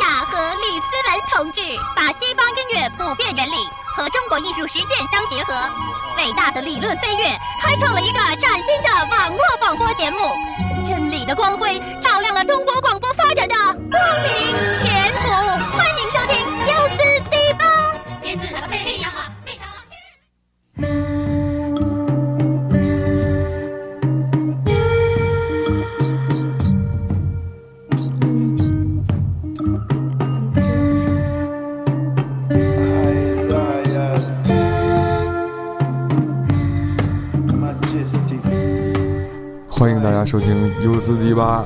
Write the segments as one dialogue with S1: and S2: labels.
S1: 雅和李思文同志把西方音乐普遍原理和中国艺术实践相结合，伟大的理论飞跃，开创了一个崭新的网络广播节目。真理的光辉照亮了中国广播发展的光明前
S2: 家收听 U 四 D 八。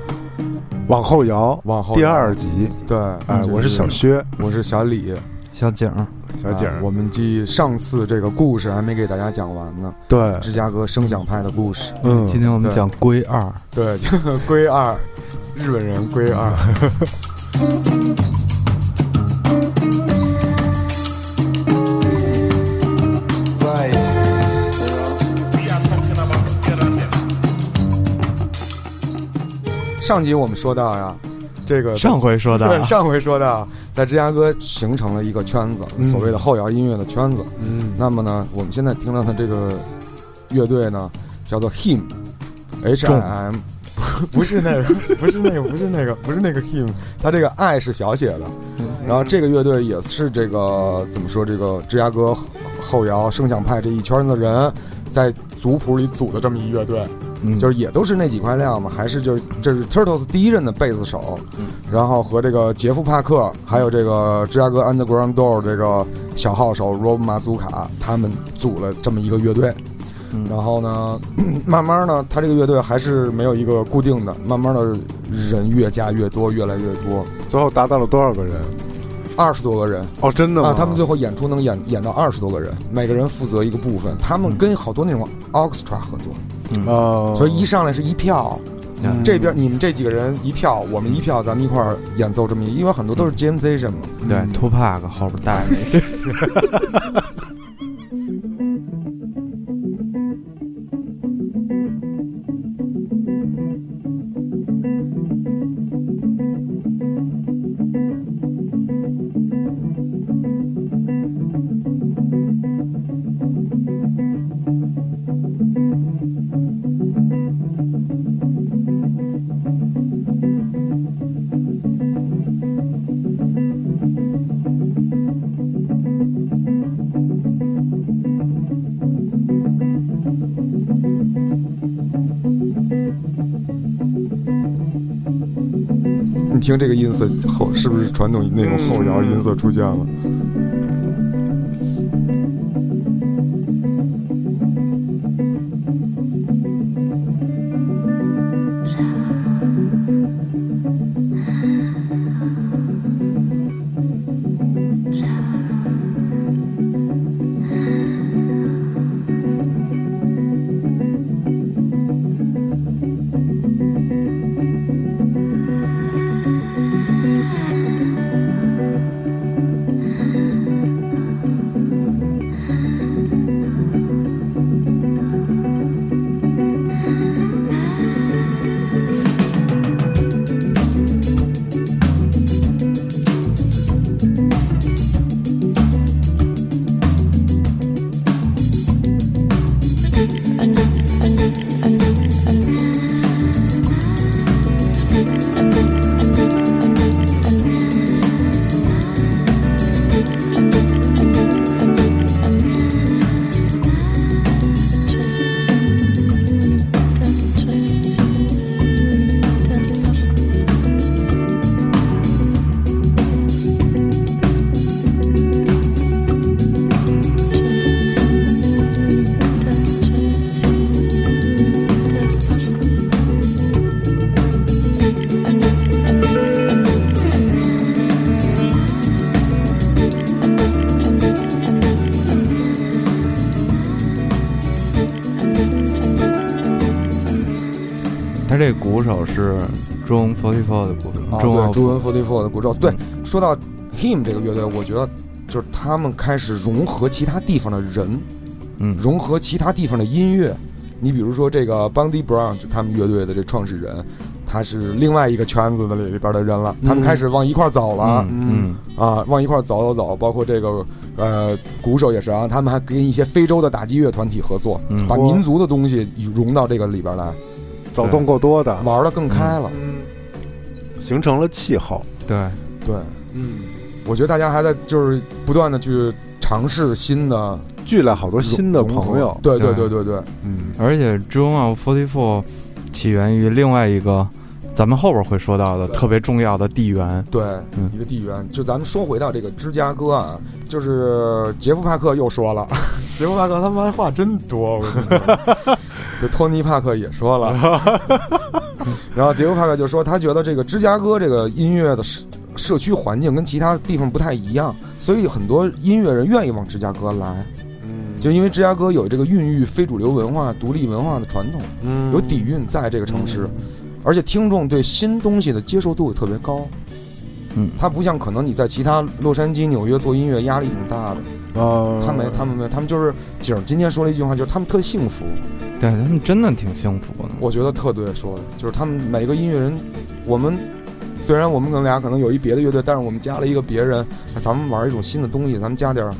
S3: 往后摇，
S2: 往后
S3: 第二集。
S2: 对，
S3: 哎，我是小，薛，
S2: 我是小李，
S4: 小景儿，
S3: 小景
S2: 我们继上次这个故事还没给大家讲完呢，
S3: 对，
S2: 芝加哥声响派的故事。
S3: 嗯，
S4: 今天我们
S2: 对。
S4: 讲龟二，
S2: 对，这个龟二，日本人龟二。上集我们说到呀，这个
S4: 上回说到
S2: 对，上回说到，在芝加哥形成了一个圈子，
S3: 嗯
S2: 所谓的后摇音乐的圈子。
S3: 嗯，
S2: 那么呢，我们现在听到的这个乐队呢，叫做 Him，H I M，不是那个，不是那个，不是那个，不是那个 Him，他这个爱是小写的。然后这个乐队也是这个怎么说？这个芝加哥后摇声响派这一圈的人在族谱里组的这么一乐队。
S4: 嗯。
S2: 就是也都是那几块料嘛，还是就是这是 Turtles 第一任的贝斯手，
S4: 嗯。
S2: 然后和这个杰夫帕克，还有这个芝加哥 Underground Door 这个小号手 Rob 马祖卡，他们组了这么一个乐队。
S4: 嗯。
S2: 然后呢，慢慢呢，他这个乐队还是没有一个固定的，慢慢的人越加越多，越来越多，
S3: 最后达到了多少个人？
S2: 二十多个人。
S3: 哦，真的吗？
S2: 啊，他们最后演出能演演到二十多个人，每个人负责一个部分，他们跟好多那种 orchestra 合作，
S3: 哦，
S2: 所以一上来是一票。
S4: 嗯。
S2: 这边你们这几个人一票，我们一票，咱们一块儿演奏这么一，因为很多都是 jam session 嘛。
S4: 对 Tupac 后边带那
S2: 你听这个音色后，是不是传统那种后摇音色出现了？
S4: 他这鼓手是中 Forty Four 的鼓手，
S2: 啊，
S4: 中
S2: 对，朱文 Forty Four 的鼓手。对，说到 Him 这个乐队，我觉得就是他们开始融合其他地方的人，
S4: 嗯，
S2: 融合其他地方的音乐。你比如说这个 Bundy Brown，就他们乐队的这创始人，他是另外一个圈子的里里边的人了，他们
S3: 嗯。
S2: 开始往一块儿走了。
S4: 嗯。
S2: 啊，往一块儿走走走，包括这个呃鼓手也是啊，他们还跟一些非洲的打击乐团体合作，
S4: 嗯。
S2: 把民族的东西融到这个里边来，
S3: 走动够多的，
S2: 玩的更开了。
S3: 嗯，形成了气候。
S4: 对，
S2: 对，
S3: 嗯，
S2: 我觉得大家还在就是不断的去尝试新的
S3: 聚了好多新的朋友。
S2: 对对
S4: 对
S2: 对对对，
S3: 嗯，
S4: 而且 Dream of Forty Four 起源于另外一个咱们后边会说到的特别重要的地缘。
S2: 对，
S4: 嗯
S2: 一个地缘。就咱们说回到这个芝加哥啊，就是杰夫帕克又说了，杰夫帕克他妈话真多，我跟你说。对，托尼帕克也说了，然后杰夫帕克就说，他觉得这个芝加哥这个音乐的社社区环境跟其他地方不太一样，所以很多音乐人愿意往芝加哥来，
S3: 嗯，
S2: 就因为芝加哥有这个孕育非主流文化、独立文化的传统，
S3: 嗯
S2: 有底蕴在这个城市，而且听众对新东西的接受度也特别高。
S4: 嗯
S2: 他不像可能你在其他洛杉矶、纽约做音乐压力挺大的，
S3: 啊，
S2: 他没，他们没，他们就是景儿今天说了一句话，就是他们特幸福，
S4: 对他们真的挺幸福的。
S2: 我觉得特对说的，就是他们每个音乐人，我们虽然我们可能俩可能有一别的乐队，但是我们加了一个别人，哎咱们玩一种新的东西，咱们加点儿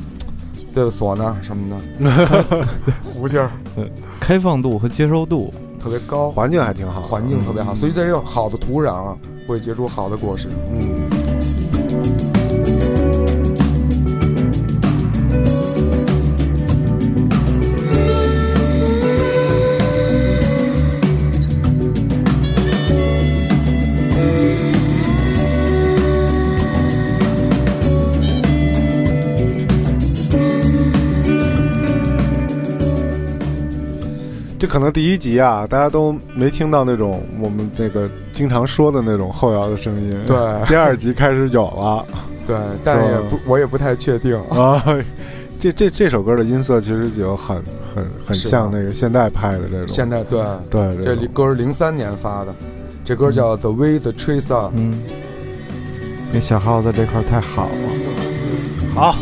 S2: 对吧唢呐什么的，胡琴儿
S4: 开放度和接受度，
S2: 特别高，
S3: 环境还挺好，
S2: 环境特别好，所以在这个好的土壤啊，会结出好的果实。
S3: 嗯。可能第一集啊，大家都没听到那种我们那个经常说的那种后摇的声音。
S2: 对
S3: 第二集开始有了
S2: 对，但也不，我也不太确定。
S3: 啊。这这这首歌的音色其实就很很很像那个现代派的这种。
S2: 现代对，
S3: 对
S2: 这歌是零三年发的，这歌叫《The Way the Trees Are》。
S4: 嗯，那小耗子这块太好了。
S3: 好。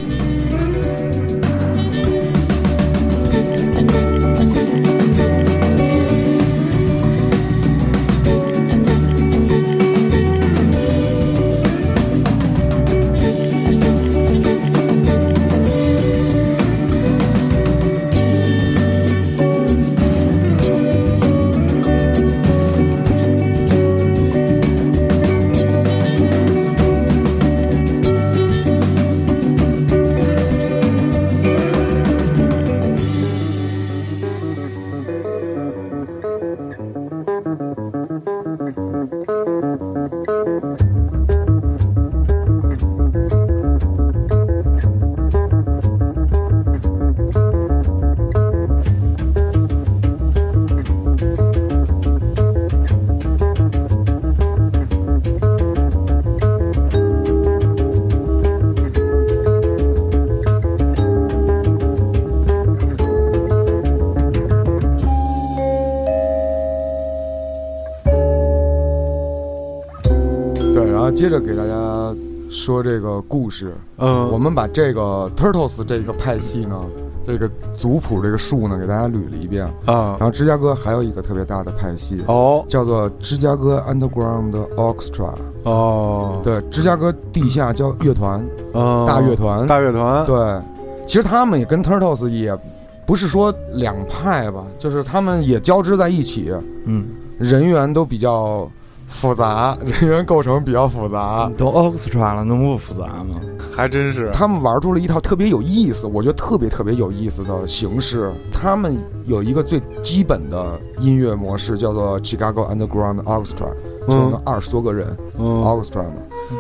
S2: 接着给大家说这个故事。
S3: 嗯，
S2: 我们把这个 Turtles 这个派系呢，这个族谱这个树呢，给大家捋了一遍。
S3: 啊
S2: 然后芝加哥还有一个特别大的派系，
S3: 哦
S2: 叫做芝加哥 Underground Orchestra。
S3: 哦，
S2: 对，芝加哥地下交乐团，
S3: 嗯
S2: 大乐团。
S3: 大乐团，
S2: 对，其实他们也跟 Turtles 也不是说两派吧，就是他们也交织在一起，
S4: 嗯，
S2: 人员都比较复杂，人员构成比较复杂。
S4: 都 orchestra 了，能不复杂吗？
S3: 还真是。
S2: 他们玩出了一套特别有意思，我觉得特别特别有意思的形式。他们有一个最基本的音乐模式，叫做 Chicago Underground Orchestra，就那二十多个人、
S3: 嗯
S2: Orchestra 嘛。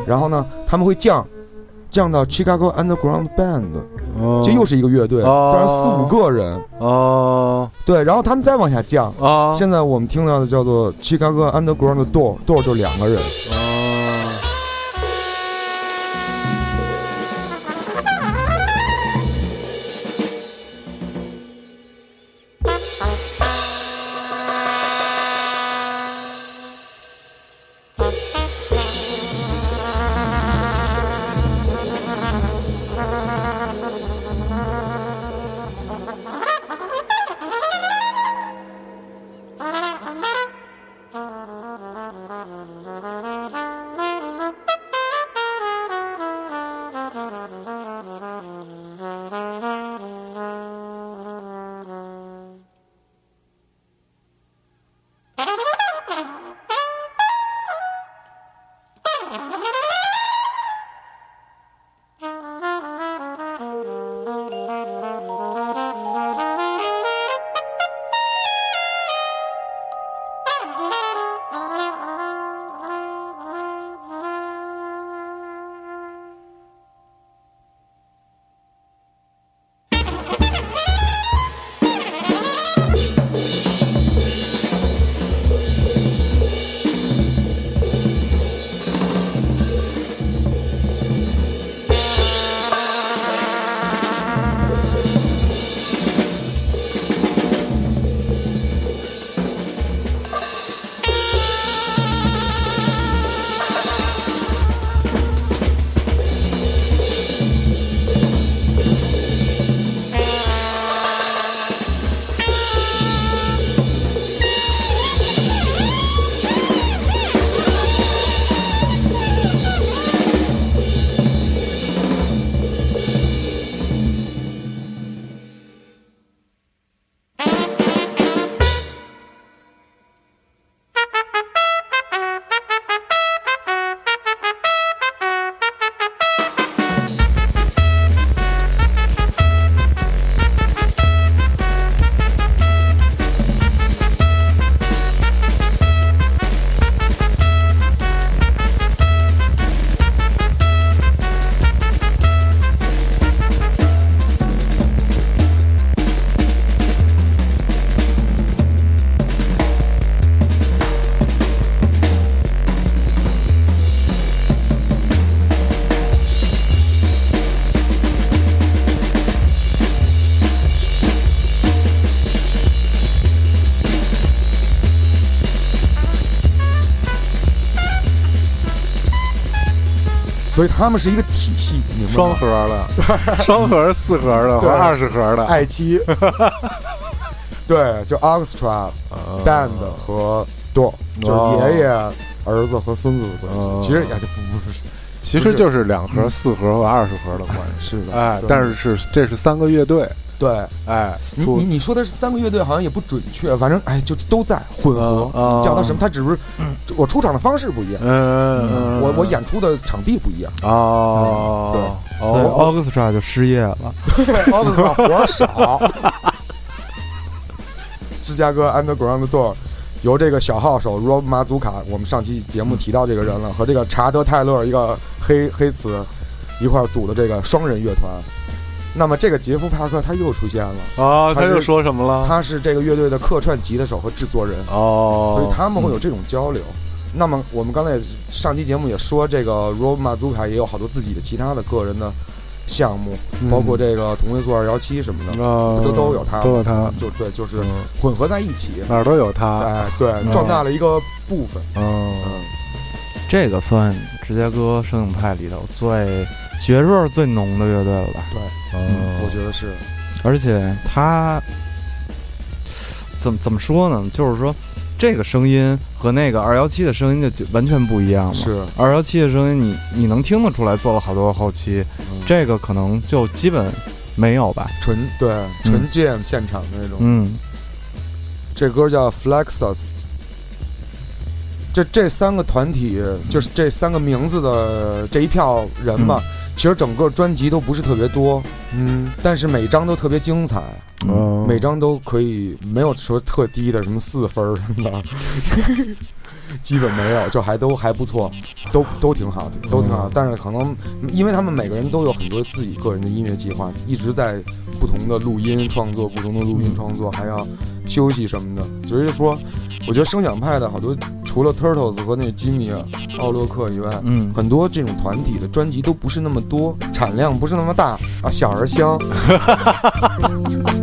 S2: 然后呢，他们会降降到 Chicago Underground Band，
S3: 哦
S2: 这又是一个乐队，
S3: 哦
S2: 当然四五个人。
S3: 哦
S2: 对，然后他们再往下降。
S3: 啊
S2: 现在我们听到的叫做 Chicago Underground Door，Door 就两个人。所以他们是一个体系，明白
S3: 双？核的，双核、四核的和
S2: 对
S3: 二十核的，
S2: 爱七，对，就 orchestra
S3: 呃
S2: band 和 door，就是爷爷、儿子和孙子的关
S3: 哦。
S2: 系。其实也就不不是，
S3: 其实就是两核、四核和二十核的关系。
S2: 是的，
S3: 哎，但是是这是三个乐队，
S2: 对
S3: 哎，
S2: 你你你说的是三个乐队，好像也不准确，反正哎，就都在混合。
S3: 嗯
S2: 你叫它什么？他只是我出场的方式不一样，
S3: 嗯嗯，
S2: 我我演出的场地不一样。
S3: 哦，
S4: 所以
S3: 哦
S4: ，Orchestra 就失业了。
S2: Orchestra 活儿少。芝加哥 Underground Door 由这个小号手 Rob 马祖卡，我们上期节目提到这个人了，和这个查德泰勒一个黑黑词一块儿组的这个双人乐团。那么这个杰夫帕克他又出现了，
S3: 啊，
S2: 他
S3: 又说什么了？
S2: 他是这个乐队的客串吉他手和制作人，
S3: 哦，
S2: 所以他们会有这种交流。那么我们刚才上期节目也说，这个 Rob 马祖卡也有好多自己的其他的个人的项目，
S3: 嗯
S2: 包括这个同位素二幺七什么的。
S3: 啊，
S2: 都都有他
S3: 都有他，
S2: 就对，就是
S3: 嗯
S2: 混合在一起，
S3: 哪儿都有他，
S2: 哎，对，壮大了一个部分。
S3: 嗯
S2: 嗯，
S4: 这个算芝加哥摄影派里头最学味儿最浓的乐队了吧？
S2: 对，
S3: 嗯，
S2: 我觉得是，
S4: 而且他怎么怎么说呢？就是说，这个声音和那个二幺七的声音就就完全不一样了。
S2: 是，
S4: 二幺七的声音你，你能听得出来做了好多后期，
S2: 嗯
S4: 这个可能就基本没有吧。
S2: 纯对纯 jam 现场的那种。
S4: 嗯，
S2: 这歌叫 Flexus。这这三个团体，就是这三个名字的这一票人吧，其实整个专辑都不是特别多，
S3: 嗯。
S2: 但是每张都特别精彩，
S3: 嗯，
S2: 每张都可以没有说特低的什么四分什么的，基本没有，就还都还不错，都都挺好的，都挺好。但是可能因为他们每个人都有很多自己个人的音乐计划，一直在不同的录音创作，不同的录音创作，还要休息什么的。所以说，我觉得声响派的好多，除了 Turtles 和那吉米奥洛克以外，
S4: 嗯，
S2: 很多这种团体的专辑都不是那么多，产量不是那么大啊，小而香。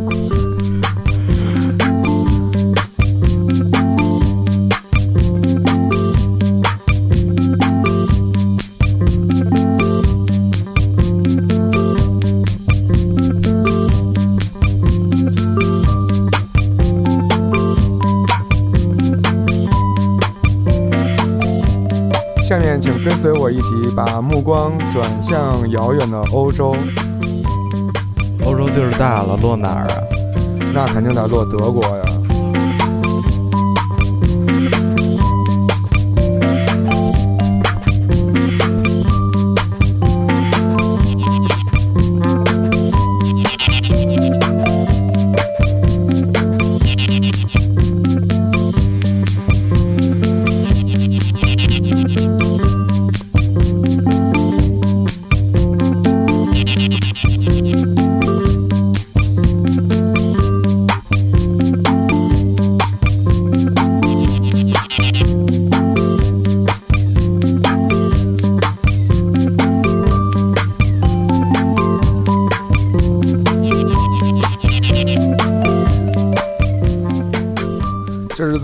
S2: 下面，请跟随我一起把目光转向遥远的欧洲，
S4: 欧洲地儿大了，落哪儿啊？
S2: 那肯定得落德国呀。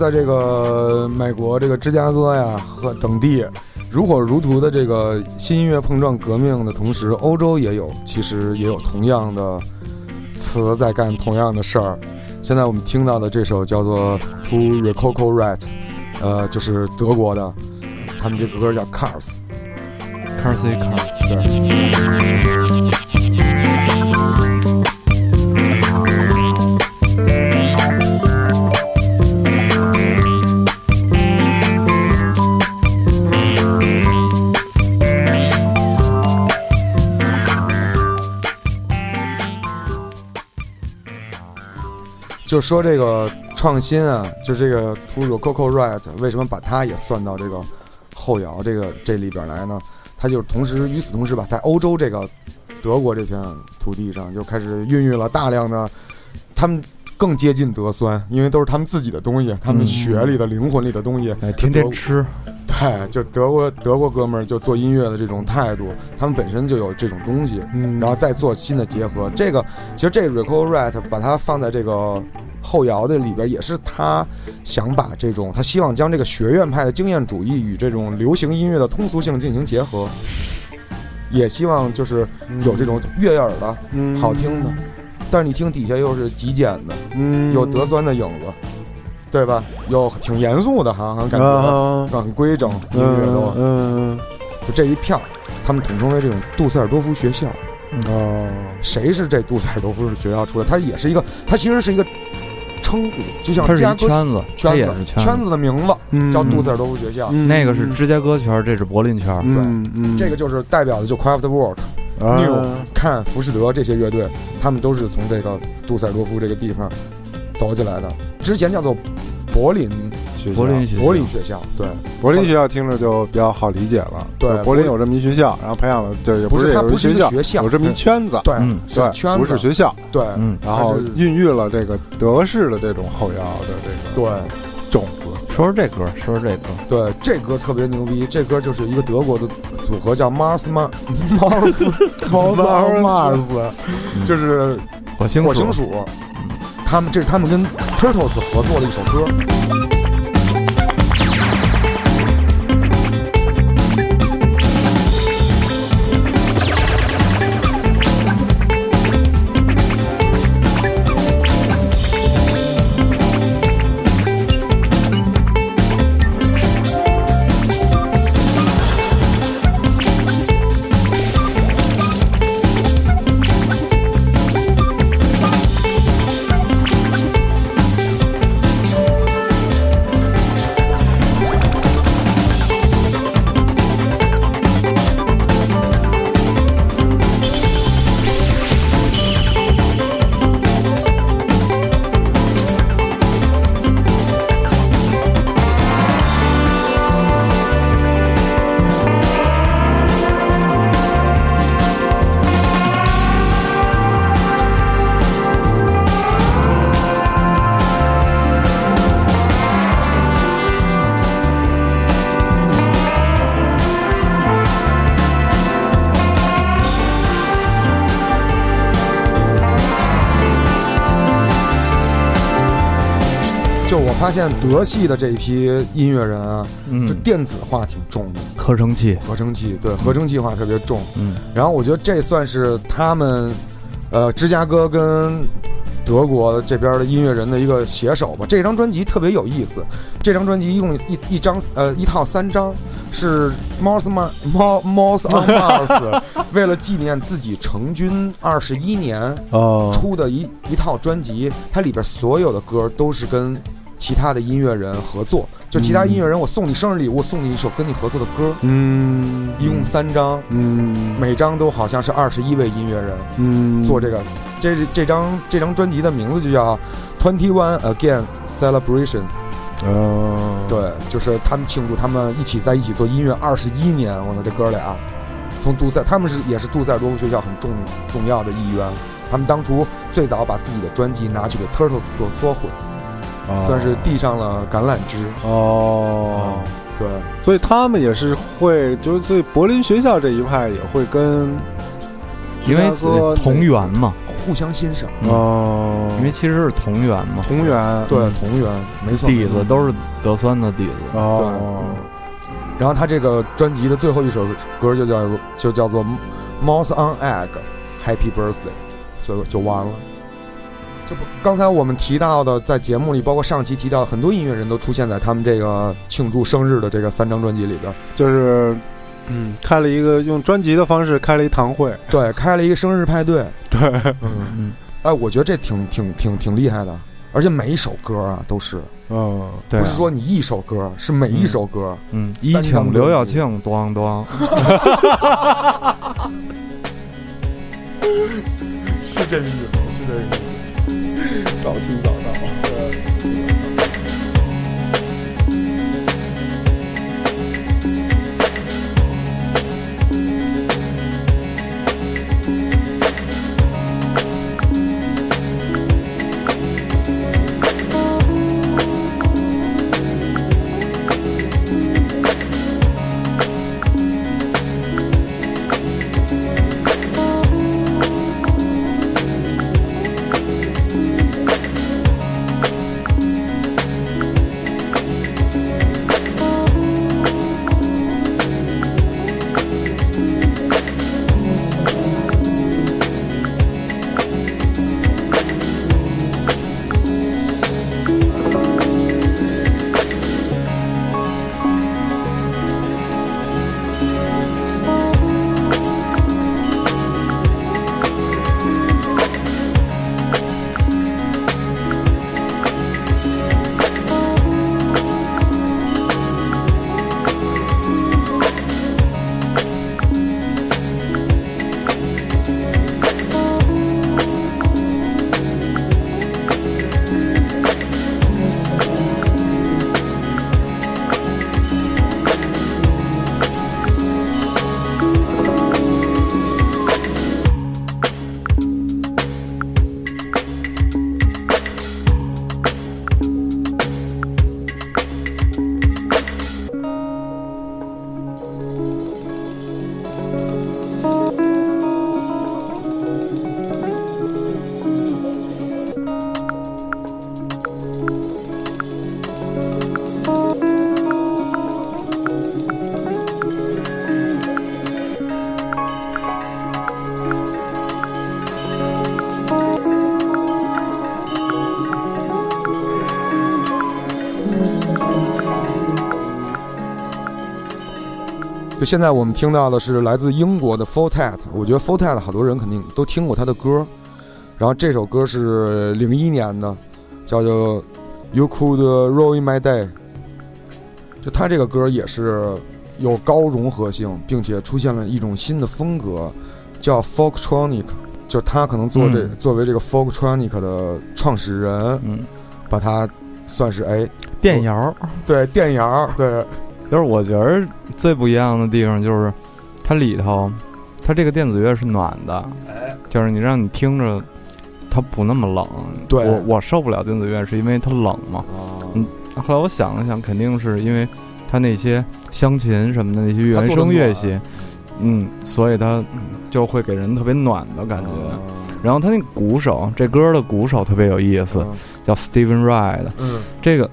S2: 在这个美国这个芝加哥呀和等地如火如荼的这个新音乐碰撞革命的同时，欧洲也有其实也有同样的词在干同样的事儿。现在我们听到的这首叫做《To Recoco Right》，呃，就是德国的，他们这个歌叫
S4: Cars，Cars Cars，对
S2: 就说这个创新啊，就这个 To Rococo Right，为什么把它也算到这个后摇这个这里边来呢？它就同时与此同时吧，在欧洲这个德国这片土地上，就开始孕育了大量的他们更接近德酸，因为都是他们自己的东西，他们
S4: 嗯
S2: 血里的、灵魂里的东西。
S4: 哎，天天吃，
S2: 对，就德国德国哥们儿就做音乐的这种态度，他们本身就有这种东西。
S3: 嗯
S2: 然后再做新的结合。这个其实这 r e c o Right 把它放在这个后摇的里边，也是他想把这种他希望将这个学院派的经验主义与这种流行音乐的通俗性进行结合，也希望就是有这种悦耳的、
S3: 嗯
S2: 好听的，但是你听底下又是极简的，
S3: 嗯
S2: 有德酸的影子，对吧？有挺严肃的，好像感觉。
S3: 啊
S2: 很规整，音乐都
S3: 嗯
S2: 就这一票，他们统称为这种杜塞尔多夫学校。
S3: 哦
S2: 谁是这杜塞尔多夫学校出来？他也是一个，他其实是一个称呼，就像
S4: 它是
S2: 芝加哥
S4: 圈子，它
S2: 圈子
S4: 也是圈
S2: 圈子的名字
S3: 嗯
S2: 叫杜塞尔多夫学校。
S3: 嗯
S4: 那个是芝加哥圈，这是柏林圈。
S3: 嗯嗯
S2: 这个就是代表的就 Craftwork、
S3: 啊、
S2: New、看浮士德这些乐队，他们都是从这个杜塞尔多夫这个地方走起来的。之前叫做柏林
S3: 学校
S4: 柏林学校
S2: 柏林学校，对，
S3: 柏林学校听着就比较好理解了。
S2: 对
S3: 柏林有这么一学校，然后培养了，这也
S2: 不是它不是一
S3: 学校，
S2: 个学校
S3: 有这么一圈子，
S2: 对
S4: 嗯，
S2: 是
S3: 对，
S2: 圈子，
S3: 不是学校，
S2: 对，
S4: 嗯，
S3: 然后孕育了这个德式的这种后摇的这个
S2: 对。
S3: 种子。
S4: 说说这歌，说说这歌，
S2: 对，这歌特别牛逼，这歌就是一个德国的组合叫 Mars Ma Mars Mars Mars，就是
S4: 火星
S2: 火星鼠。他们这是他们跟 Turtles 合作的一首歌。发现德系的这一批音乐人啊，就
S4: 嗯，
S2: 电子化挺重的，
S4: 合成器，
S2: 合成器对合成器化特别重。
S4: 嗯，
S2: 然后我觉得这算是他们，呃，芝加哥跟德国这边的音乐人的一个携手吧。这张专辑特别有意思，这张专辑一共一一张呃一套三张，是 Mars Ma Mo- Mars on Mars 为了纪念自己成军二十一年
S3: 哦。
S2: 出的一一套专辑，它里边所有的歌都是跟其他的音乐人合作，就其他音乐人，我送你生日礼物，送你一首跟你合作的歌，
S3: 嗯，
S2: 一共三张。
S3: 嗯。
S2: 每张都好像是二十一位音乐人
S3: 嗯。
S2: 做这个，这这张这张专辑的名字就叫 Twenty One Again Celebrations，
S3: 哦，
S2: 对，就是他们庆祝他们一起在一起做音乐二十一年，我操，这哥俩从杜塞，他们是也是杜塞尔多夫学校很重重要的一员，他们当初最早把自己的专辑拿去给 Turtles 做缩混，
S3: 哦
S2: 算是递上了橄榄枝，
S3: 哦。
S2: 对，
S3: 所以他们也是会，就是所以柏林学校这一派也会跟
S4: 因为
S3: 芝加哥
S4: 同源嘛，
S2: 互相欣赏。
S3: 哦，
S4: 因为其实是同源嘛，
S3: 同源
S2: 对，同源没错，
S4: 底子都是德酸的底子。
S3: 哦，
S2: 然后他这个专辑的最后一首歌就叫就叫做《Mouse on Egg Happy Birthday》，就就完了。这不，刚才我们提到的，在节目里，包括上期提到，很多音乐人都出现在他们这个庆祝生日的这个三张专辑里边。
S3: 就是嗯，开了一个用专辑的方式开了一堂会，
S2: 对，开了一个生日派对。
S3: 对，
S2: 嗯，
S4: 嗯，
S2: 哎，我觉得这挺挺挺挺厉害的，而且每一首歌啊都是，
S3: 嗯，
S4: 对啊，
S2: 不是说你一首歌，是每一首歌。
S4: 嗯，一请刘晓庆，咣咣，
S2: 是这个意思，是这个意思。早听早到。就现在我们听到的是来自英国的 f o r t e t 我觉得 f o r t e t 好多人肯定都听过他的歌，然后这首歌是零一年的，叫做 You Could Ruin My Day。就他这个歌也是有高融合性，并且出现了一种新的风格，叫 Folktronic。就是他可能做这、
S4: 嗯。
S2: 作为这个 Folktronic 的创始人，
S4: 嗯，
S2: 把它算是哎
S4: 电摇，
S2: 对电摇对
S4: 就是我觉得最不一样的地方就是它里头，它这个电子乐是暖的，就是你让你听着它不那么冷。
S2: 对
S4: 我我受不了电子乐是因为它冷嘛。
S2: 啊
S4: 嗯后来我想了想，肯定是因为它那些乡琴什么的那些原声乐器，嗯，所以它嗯就会给人特别暖的感觉。然后他那鼓手，这歌的鼓手特别有意思，叫 Steven Wright。
S2: 嗯，
S4: 这个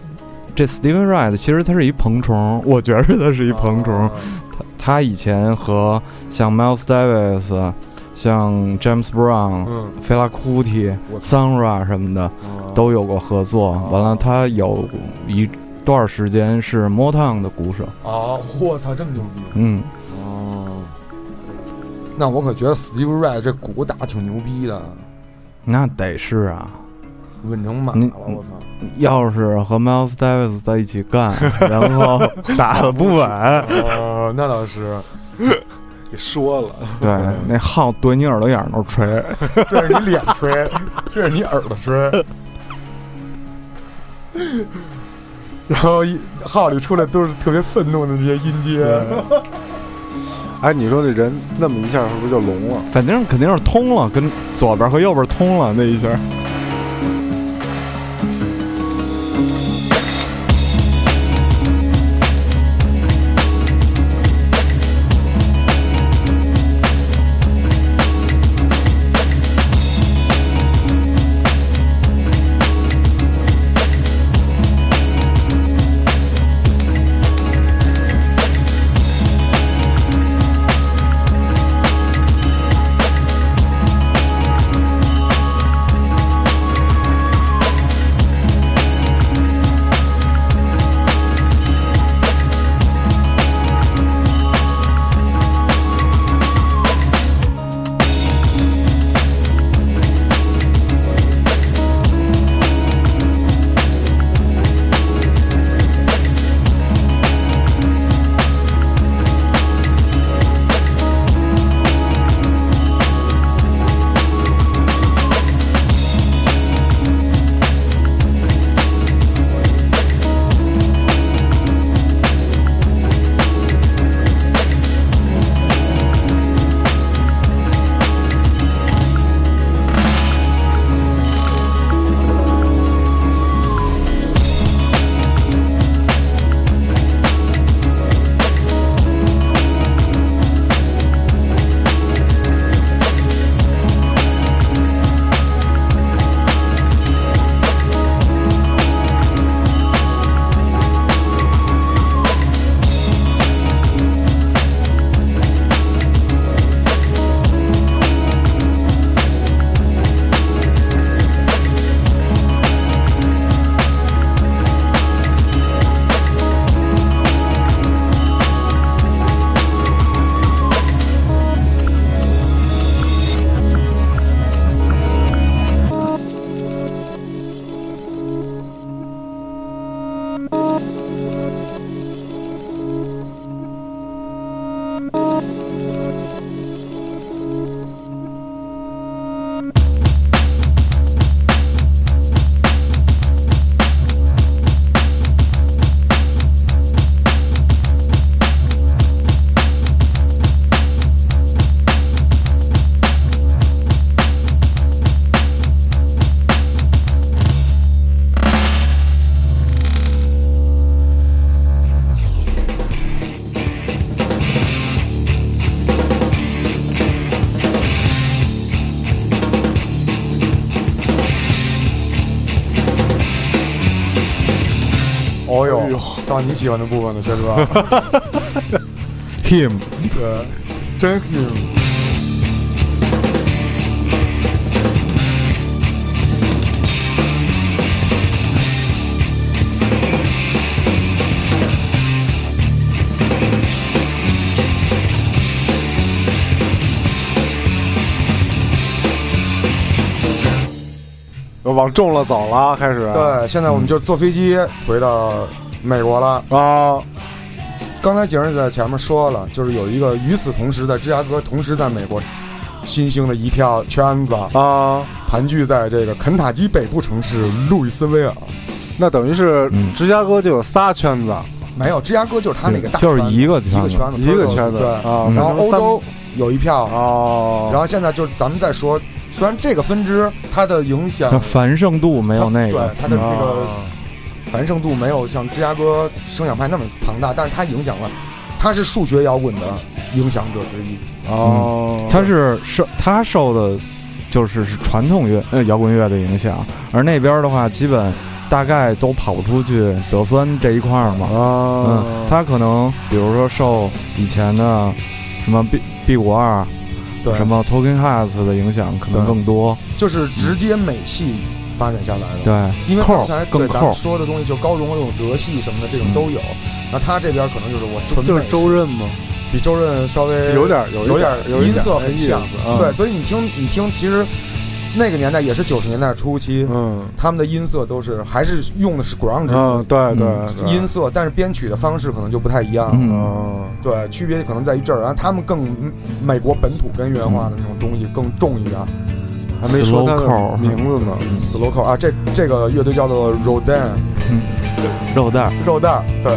S4: 这 Steven Wright 其实他是一蓬虫，我觉得他是一蓬虫。
S2: 啊
S4: 他以前和像 Miles Davis、像 James Brown、
S2: 嗯，
S4: 菲拉库蒂、
S2: 我操
S4: Sonra 什么的
S2: 啊
S4: 都有过合作。完了，他有一段时间是 Motown 的鼓手。
S2: 哦，我操，这么牛逼！
S4: 嗯，
S2: 哦，那我可觉得 Steve Ray 这鼓打挺牛逼的，
S4: 那得是啊。
S2: 稳成马了，我操！
S4: 要是和 Miles Davis 在一起干，然后打的不稳，
S2: 哦，那倒是，
S3: 给说了，
S4: 对，那号对你耳朵眼儿那儿吹。
S2: 对着你脸吹，对着你耳朵吹，然后一号里出来都是特别愤怒的那些音阶，
S3: 哎，你说这人那么一下，是不是就聋了？
S4: 反正肯定是通了，跟左边和右边通了那一下。
S2: 到你喜欢的部分了，薛哥。
S4: him
S2: 对，真 him。
S3: 往重了走了，开始。
S2: 对，现在我们就坐飞机回到美国了。
S3: 啊，
S2: 刚才景儿也在前面说了，就是有一个与此同时在芝加哥，同时在美国新兴的一票圈子
S3: 啊，
S2: 盘踞在这个肯塔基北部城市路易斯维尔。
S3: 那等于是
S4: 嗯。
S3: 芝加哥就有仨圈子，
S2: 没有，芝加哥就是他那个大
S4: 就是一个圈子。
S2: 一个圈子，
S3: 一个圈子
S2: 对。然后欧洲有一票，
S3: 哦，
S2: 然后现在就是咱们再说，虽然这个分支它的影响
S4: 那繁盛度没有那个
S2: 对，它的那个
S3: 啊
S2: 繁盛度没有像芝加哥声响派那么庞大，但是它影响了，它是数学摇滚的影响者之一。
S3: 哦，
S4: 他是受他受的，就是是传统乐呃摇滚乐的影响，而那边的话，基本大概都跑不出去德酸这一块儿嘛。
S3: 哦
S4: 嗯，，他可能比如说受以前的什么 B B 五二、
S2: 对，
S4: 什么 Talking Heads 的影响可能更多。
S2: 就是直接美系发展下来的。
S4: 对，
S2: 因为
S4: 扣
S2: 刚才对咱们。说的东西，就高融的这种德系什么的，这种都有。那他这边可能就是我纯
S3: 就是周润吗？
S2: 比周润稍微
S3: 有点有
S2: 有
S3: 点有点那意
S2: 色很像对，所以你听你听，其实那个年代也是九十年代初期，
S3: 嗯
S2: 他们的音色都是还是用的是 grunge
S3: 嗯，对对
S4: 嗯
S2: 音色，但是编曲的方式可能就不太一样。
S4: 嗯，
S3: 嗯
S2: 对，区别可能在于这儿，然后他们更嗯美国本土根源化的那种东西更重一点。
S3: 还没说他名字呢。
S2: slow core 啊，这这个乐队叫做 Rodan
S4: 肉蛋儿。
S2: 肉蛋，对。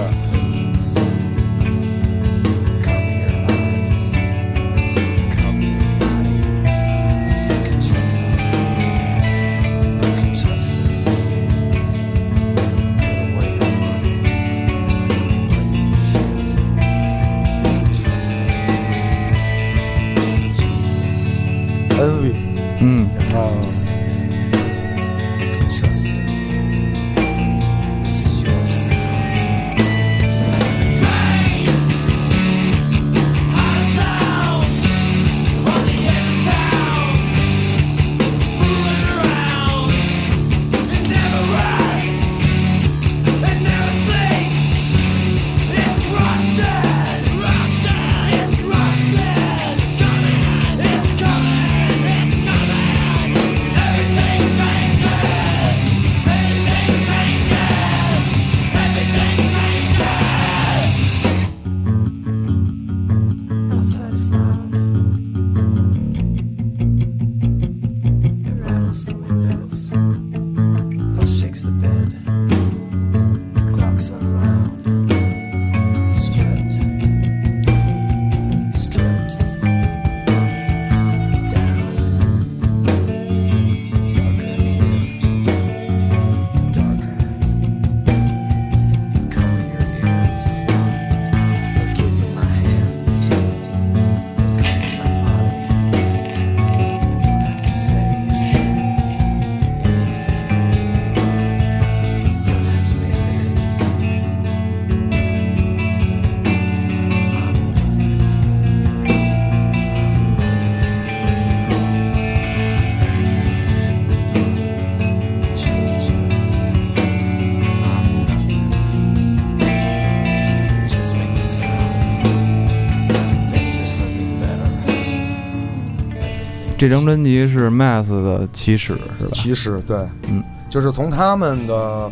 S4: 这张专辑是 Mass 的起始，是吧？
S2: 起始对，
S4: 嗯，
S2: 就是从他们的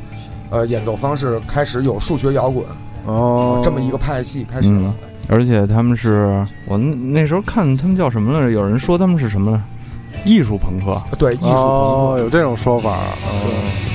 S2: 呃演奏方式开始有数学摇滚、
S3: 哦，
S2: 这么一个派系开始了
S4: 嗯。而且他们是我那那时候看他们叫什么来着？有人说他们是什么？艺术朋克。
S2: 对，艺术朋克
S3: 哦，有这种说法。嗯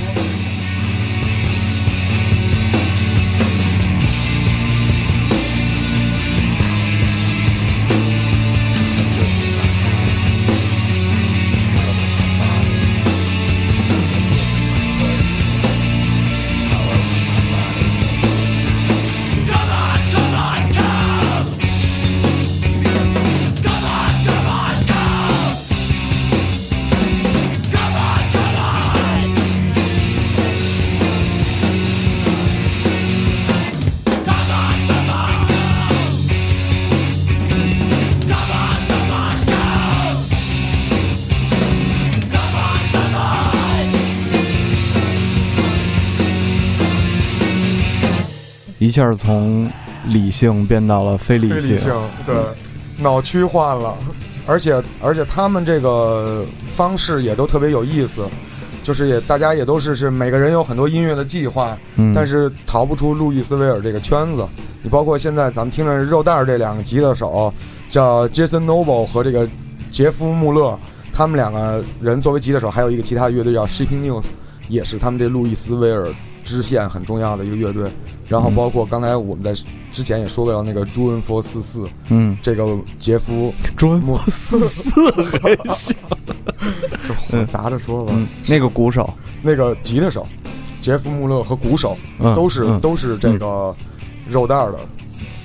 S4: 下从理性变到了非理性。
S2: 理性，对，脑区换了，而且而且他们这个方式也都特别有意思，就是也大家也都是是每个人有很多音乐的计划，
S4: 嗯，
S2: 但是逃不出路易斯维尔这个圈子。你包括现在咱们听的肉蛋儿这两个吉他手，叫 Jason Noble 和这个杰夫穆勒，他们两个人作为吉他手，还有一个其他乐队叫 Shaking News，也是他们这路易斯维尔支线很重要的一个乐队。然后包括刚才我们在之前也说过那个朱恩佛四四，
S4: 嗯，
S2: 这个杰夫
S4: 朱
S2: 恩
S4: 佛四四。
S2: 就混杂着说吧，
S4: 嗯，那个鼓手，
S2: 那个吉他手杰夫穆勒和鼓手
S4: 嗯，
S2: 都是、
S4: 嗯
S2: 都是这个肉蛋儿的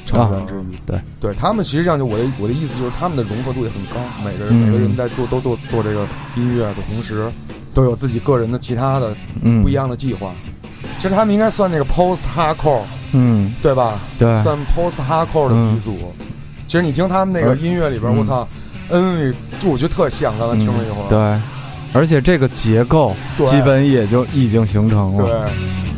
S2: 成员之一。
S4: 对，
S2: 对他们实际上就我的我的意思就是他们的融合度也很高，每个人、
S4: 嗯
S2: 每个人在做都做做这个音乐的同时，都有自己个人的其他的
S4: 嗯，
S2: 不一样的计划。其实他们应该算那个 post hardcore
S4: 嗯，
S2: 对吧？
S4: 对，
S2: 算 post hardcore 的鼻祖。其实你听他们那个音乐里边，
S4: 嗯
S2: 我操，嗯，就我觉得特像。刚才听了一会儿，
S4: 对，而且这个结构基本也就已经形成了。
S2: 对。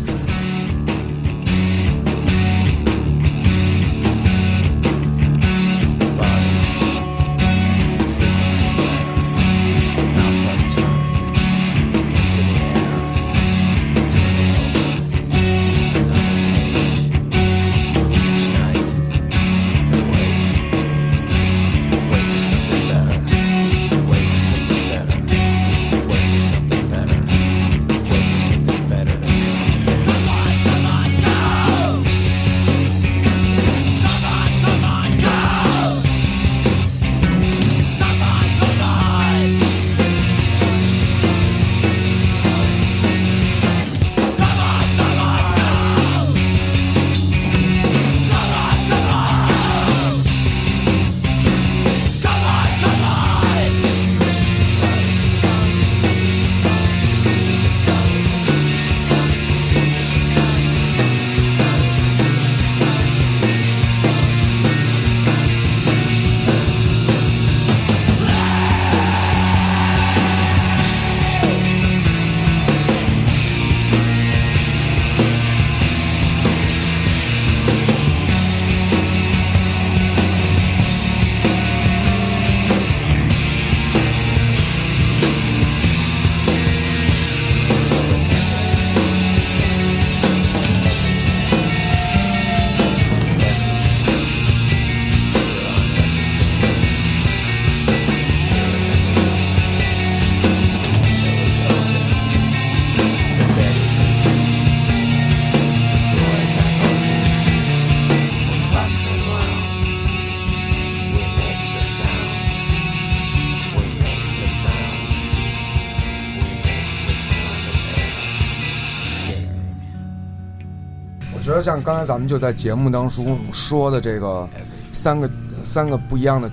S2: 像刚才咱们就在节目当中说的这个三个三个不一样的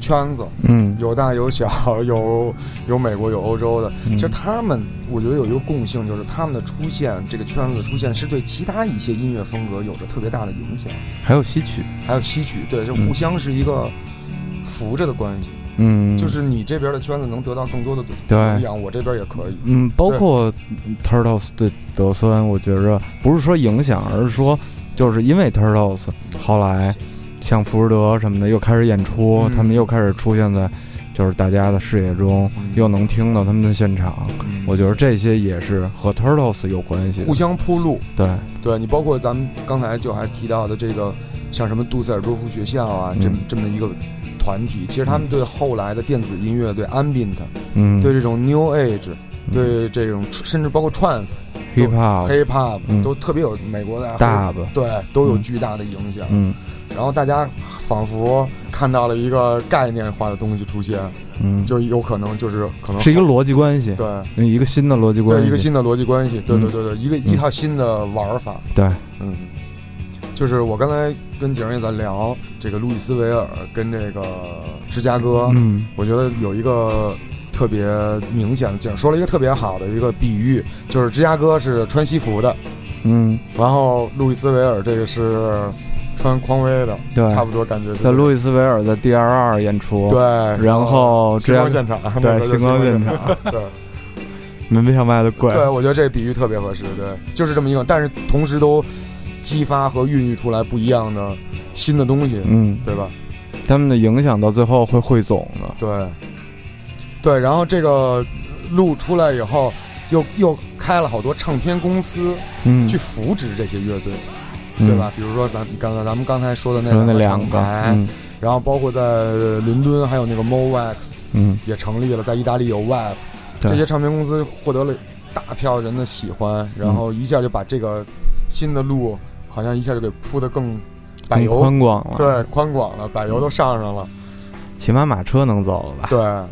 S2: 圈子，
S4: 嗯，
S2: 有大有小，有有美国有欧洲的。
S4: 嗯
S2: 其实他们，我觉得有一个共性，就是他们的出现，这个圈子的出现是对其他一些音乐风格有着特别大的影响，
S4: 还有戏曲，
S2: 还有吸取，对，就互相是一个扶着的关系。
S4: 嗯，
S2: 就是你这边的圈子能得到更多的
S4: 对。
S2: 营养，我这边也可以。
S4: 嗯，包括 Turtles 对德森，我觉着不是说影响，而是说就是因为 Turtles 后来像福士德什么的又开始演出，
S2: 嗯。
S4: 他们又开始出现在就是大家的视野中，
S2: 嗯。
S4: 又能听到他们的现场，我觉得这些也是和 Turtles 有关系。
S2: 互相铺路，
S4: 对，
S2: 对你包括咱们刚才就还提到的这个，像什么杜塞尔多夫学校啊，这么
S4: 嗯。
S2: 这么一个团体，其实他们对后来的电子音乐、对 ambient、
S4: 嗯，
S2: 对这种 new age、
S4: 嗯。
S2: 对这种甚至包括 trance、
S4: hip hop 嗯。
S2: 都特别有美国的
S4: dub
S2: 对都有
S4: 嗯
S2: 巨大的影响。
S4: 嗯。
S2: 然后大家仿佛看到了一个概念化的东西出现，
S4: 嗯，
S2: 就有可能就是可能
S4: 是一个逻辑关系，
S2: 对。
S4: 嗯一个新的逻辑关系，
S2: 对一个新的逻辑关系，对
S4: 嗯。
S2: 对对对，一个一套新的玩法。
S4: 对，
S2: 嗯，就是我刚才跟景儿也在聊这个路易斯维尔跟这个芝加哥，
S4: 嗯
S2: 我觉得有一个特别明显的，景儿说了一个特别好的一个比喻，就是芝加哥是穿西服的，
S4: 嗯，
S2: 然后路易斯维尔这个是穿匡威的，
S4: 对，
S2: 差不多感觉是
S4: 在。路易斯维尔在 D R 二演出，
S2: 对，
S4: 然后
S2: 星光现场，
S4: 对星光现
S2: 现
S4: 场，
S2: 对。
S4: 门票卖的贵，
S2: 对，我觉得这个比喻特别合适。对，就是这么一个，但是同时都激发和孕育出来不一样的新的东西，
S4: 嗯，
S2: 对吧？
S4: 他们的影响到最后会汇总的。
S2: 对，对，然后这个路出来以后，又又开了好多唱片公司
S4: 嗯，
S2: 去扶植这些乐队，
S4: 嗯
S2: 对吧？？比如说咱刚才咱们刚才说的那
S4: 说那
S2: 两
S4: 两个，
S2: 然后包括在伦敦还有那个 Mowax
S4: 嗯，
S2: 也成立了，在意大利有 Web，
S4: 对
S2: 这些唱片公司获得了大票人的喜欢，然后一下就把这个新的路好像一下就给铺得更柏
S4: 更
S2: 油，
S4: 宽广了。，
S2: 对，宽广了，柏油都上上了。
S4: 骑马马车能走了吧？
S2: 对，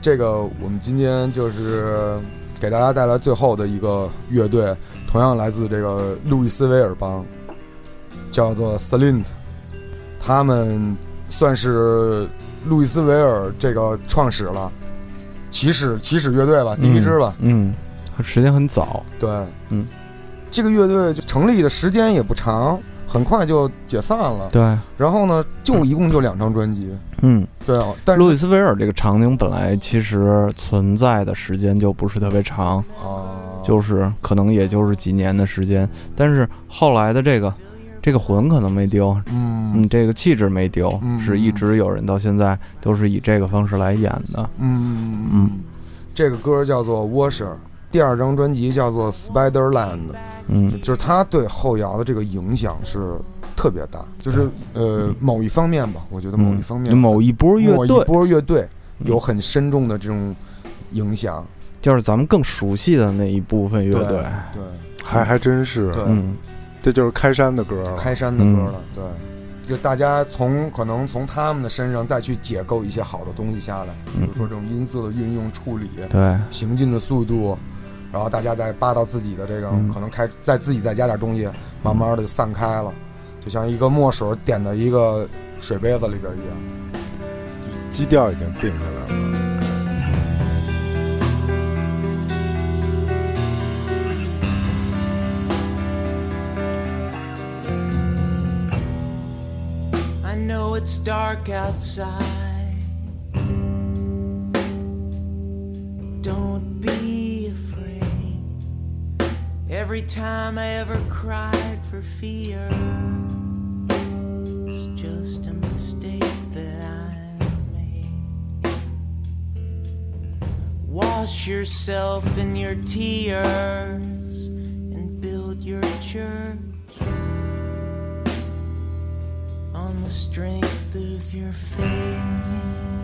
S2: 这个我们今天就是给大家带来最后的一个乐队，同样来自这个路易斯维尔邦，叫做 Salint，他们算是路易斯维尔这个创始了，起始起始乐队吧，第一支吧。
S4: 嗯，嗯，时间很早。
S2: 对，
S4: 嗯，
S2: 这个乐队就成立的时间也不长，很快就解散了。
S4: 对，
S2: 然后呢，就一共就两张专辑。
S4: 嗯，
S2: 对啊，但是
S4: 路易斯维尔这个场景本来其实存在的时间就不是特别长，
S2: 啊，
S4: 就是可能也就是几年的时间，但是后来的这个这个魂可能没丢，
S2: 嗯。
S4: 嗯，这个气质没丢，
S2: 嗯
S4: 是一直有人到现在都是以这个方式来演的。
S2: 嗯。
S4: 嗯，
S2: 这个歌叫做《Washer》，第二张专辑叫做《Spiderland》，
S4: 嗯。
S2: 就是他对后摇的这个影响是特别大，就是呃某一方面吧，我觉得某一方面
S4: 嗯某一波乐队。
S2: 某一波乐队
S4: 嗯。
S2: 有很深重的这种影响，
S4: 就是咱们更熟悉的那一部分乐队，
S2: 对
S3: 还还真是，
S2: 对。
S4: 嗯，
S3: 这就是开山的歌。
S2: 开山的歌了，对。就大家从可能从他们的身上再去解构一些好的东西下来，比如说这种音色的运用处理，
S4: 对，
S2: 行进的速度，然后大家再扒到自己的这个，
S4: 嗯
S2: 可能开再自己再加点东西，慢慢的就散开了，就像一个墨水点到一个水杯子里边一样。
S3: 基调已经定下来了。
S5: I know it's dark outside. Time I ever cried for fear, it's just a mistake that I made. Wash yourself in your tears and build your church on the strength of your faith.《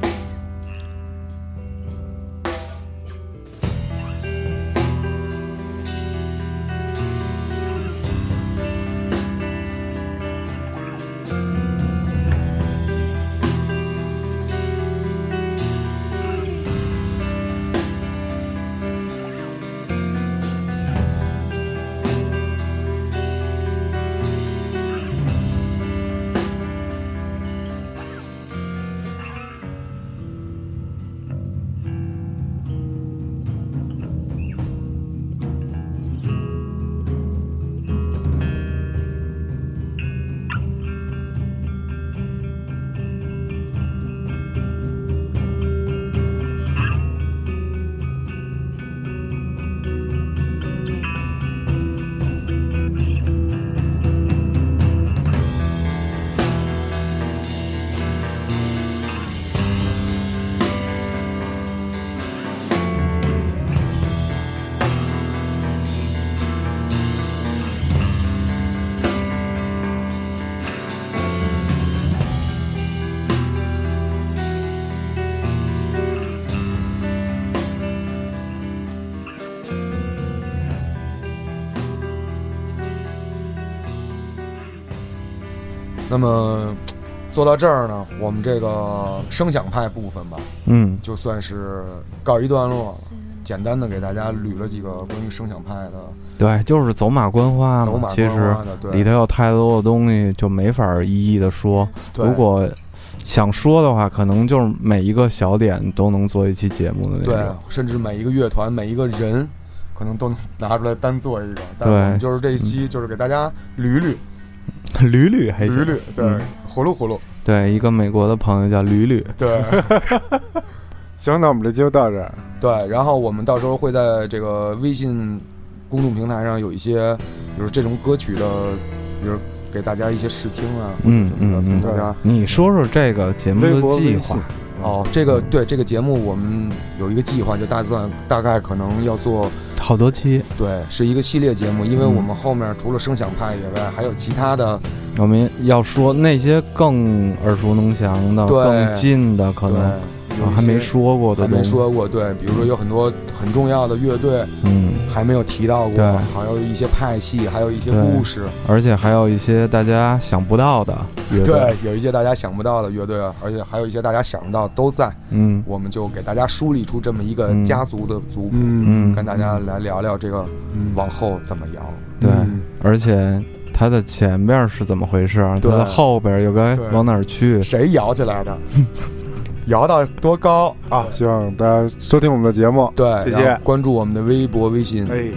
S2: 那么做到这儿呢，我们这个声响派部分吧，
S4: 嗯
S2: 就算是告一段落了。简单的给大家捋了几个关于声响派的
S4: 对，就是走马观花嘛。
S2: 走马
S4: 其实
S2: 观花的，对，
S4: 里头有太多的东西，就没法一一的说。
S2: 对
S4: 如果想说的话，可能就是每一个小点都能做一期节目的那
S2: 对
S4: 种。，
S2: 甚至每一个乐团、每一个人，可能都能拿出来单做一个。但是
S4: 对
S2: 我们就是这一期，就是给大家捋捋
S4: 捋捋还行
S2: 驴驴，对
S4: 嗯，
S2: 葫芦葫芦，
S4: 对，一个美国的朋友叫驴驴。
S2: 对
S3: 行，那我们这期就到这儿。
S2: 对。然后我们到时候会在这个微信公众平台上有一些，比如这种歌曲的比如给大家一些试听啊，
S4: 嗯
S2: 嗯，
S4: 嗯
S2: 跟大家
S4: 你说说这个节目的、计划。
S2: 哦，这个对这个节目我们有一个计划，就大算大概可能要做，
S4: 好多期，
S2: 对，是一个系列节目，因为
S4: 嗯。
S2: 我们后面除了声响派以外，还有其他的，
S4: 我们要说那些更耳熟能详的、
S2: 对。
S4: 更近的，可能，啊还没说过的
S2: 还没。说过，对，比如说有很多很重要的乐队
S4: 嗯，
S2: 还没有提到过，
S4: 对。
S2: 还有一些派系，还有一些故事，
S4: 而且还有一些大家想不到的乐队。
S2: 对，有一些大家想不到的乐队，而且还有一些大家想不到都在，
S4: 嗯。
S2: 我们就给大家梳理出这么一个
S4: 嗯
S2: 家族的族谱，
S3: 嗯。
S4: 嗯，
S2: 跟大家来聊聊这个
S3: 嗯。
S2: 往后怎么摇。
S4: 对，
S3: 嗯。
S4: 而且它的前面是怎么回事？它
S2: 对。
S4: 的后边又该往哪儿去？
S2: 谁摇起来的？摇到多高？
S3: 啊，希望大家收听我们的节目。
S2: 对，
S3: 谢谢
S2: 关注我们的微博、微信。
S3: 哎，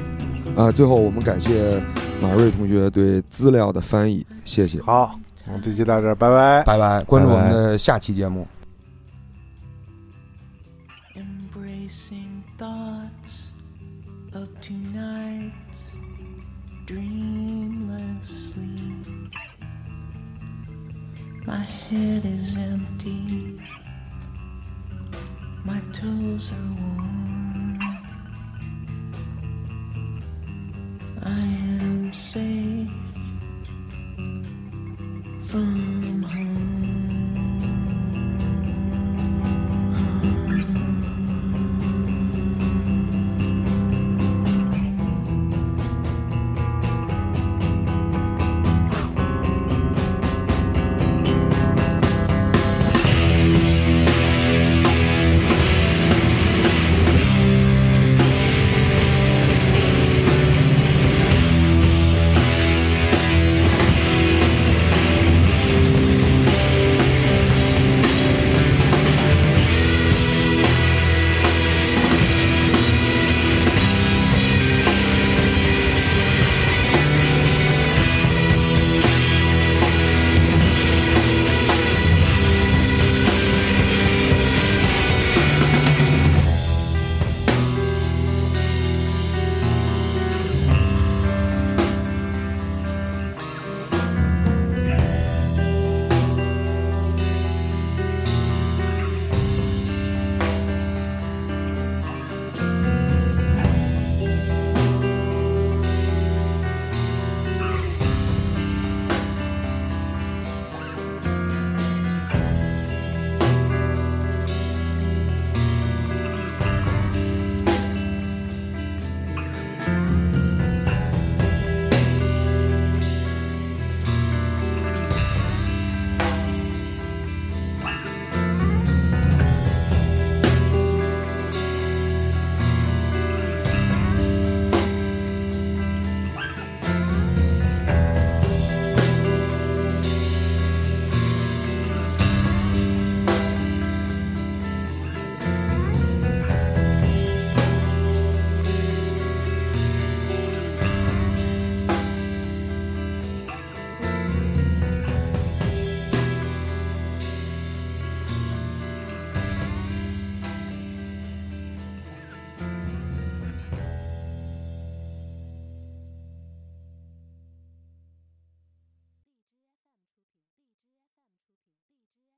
S2: 啊，最后我们感谢马瑞同学对资料的翻译，谢谢，
S3: 好，我们这期到这儿，拜拜。
S2: 拜拜。关注我们的下期节目。
S5: Embracing thoughts of tonight dreamlessly. My head is empty, My toes are warm. I am safe from home.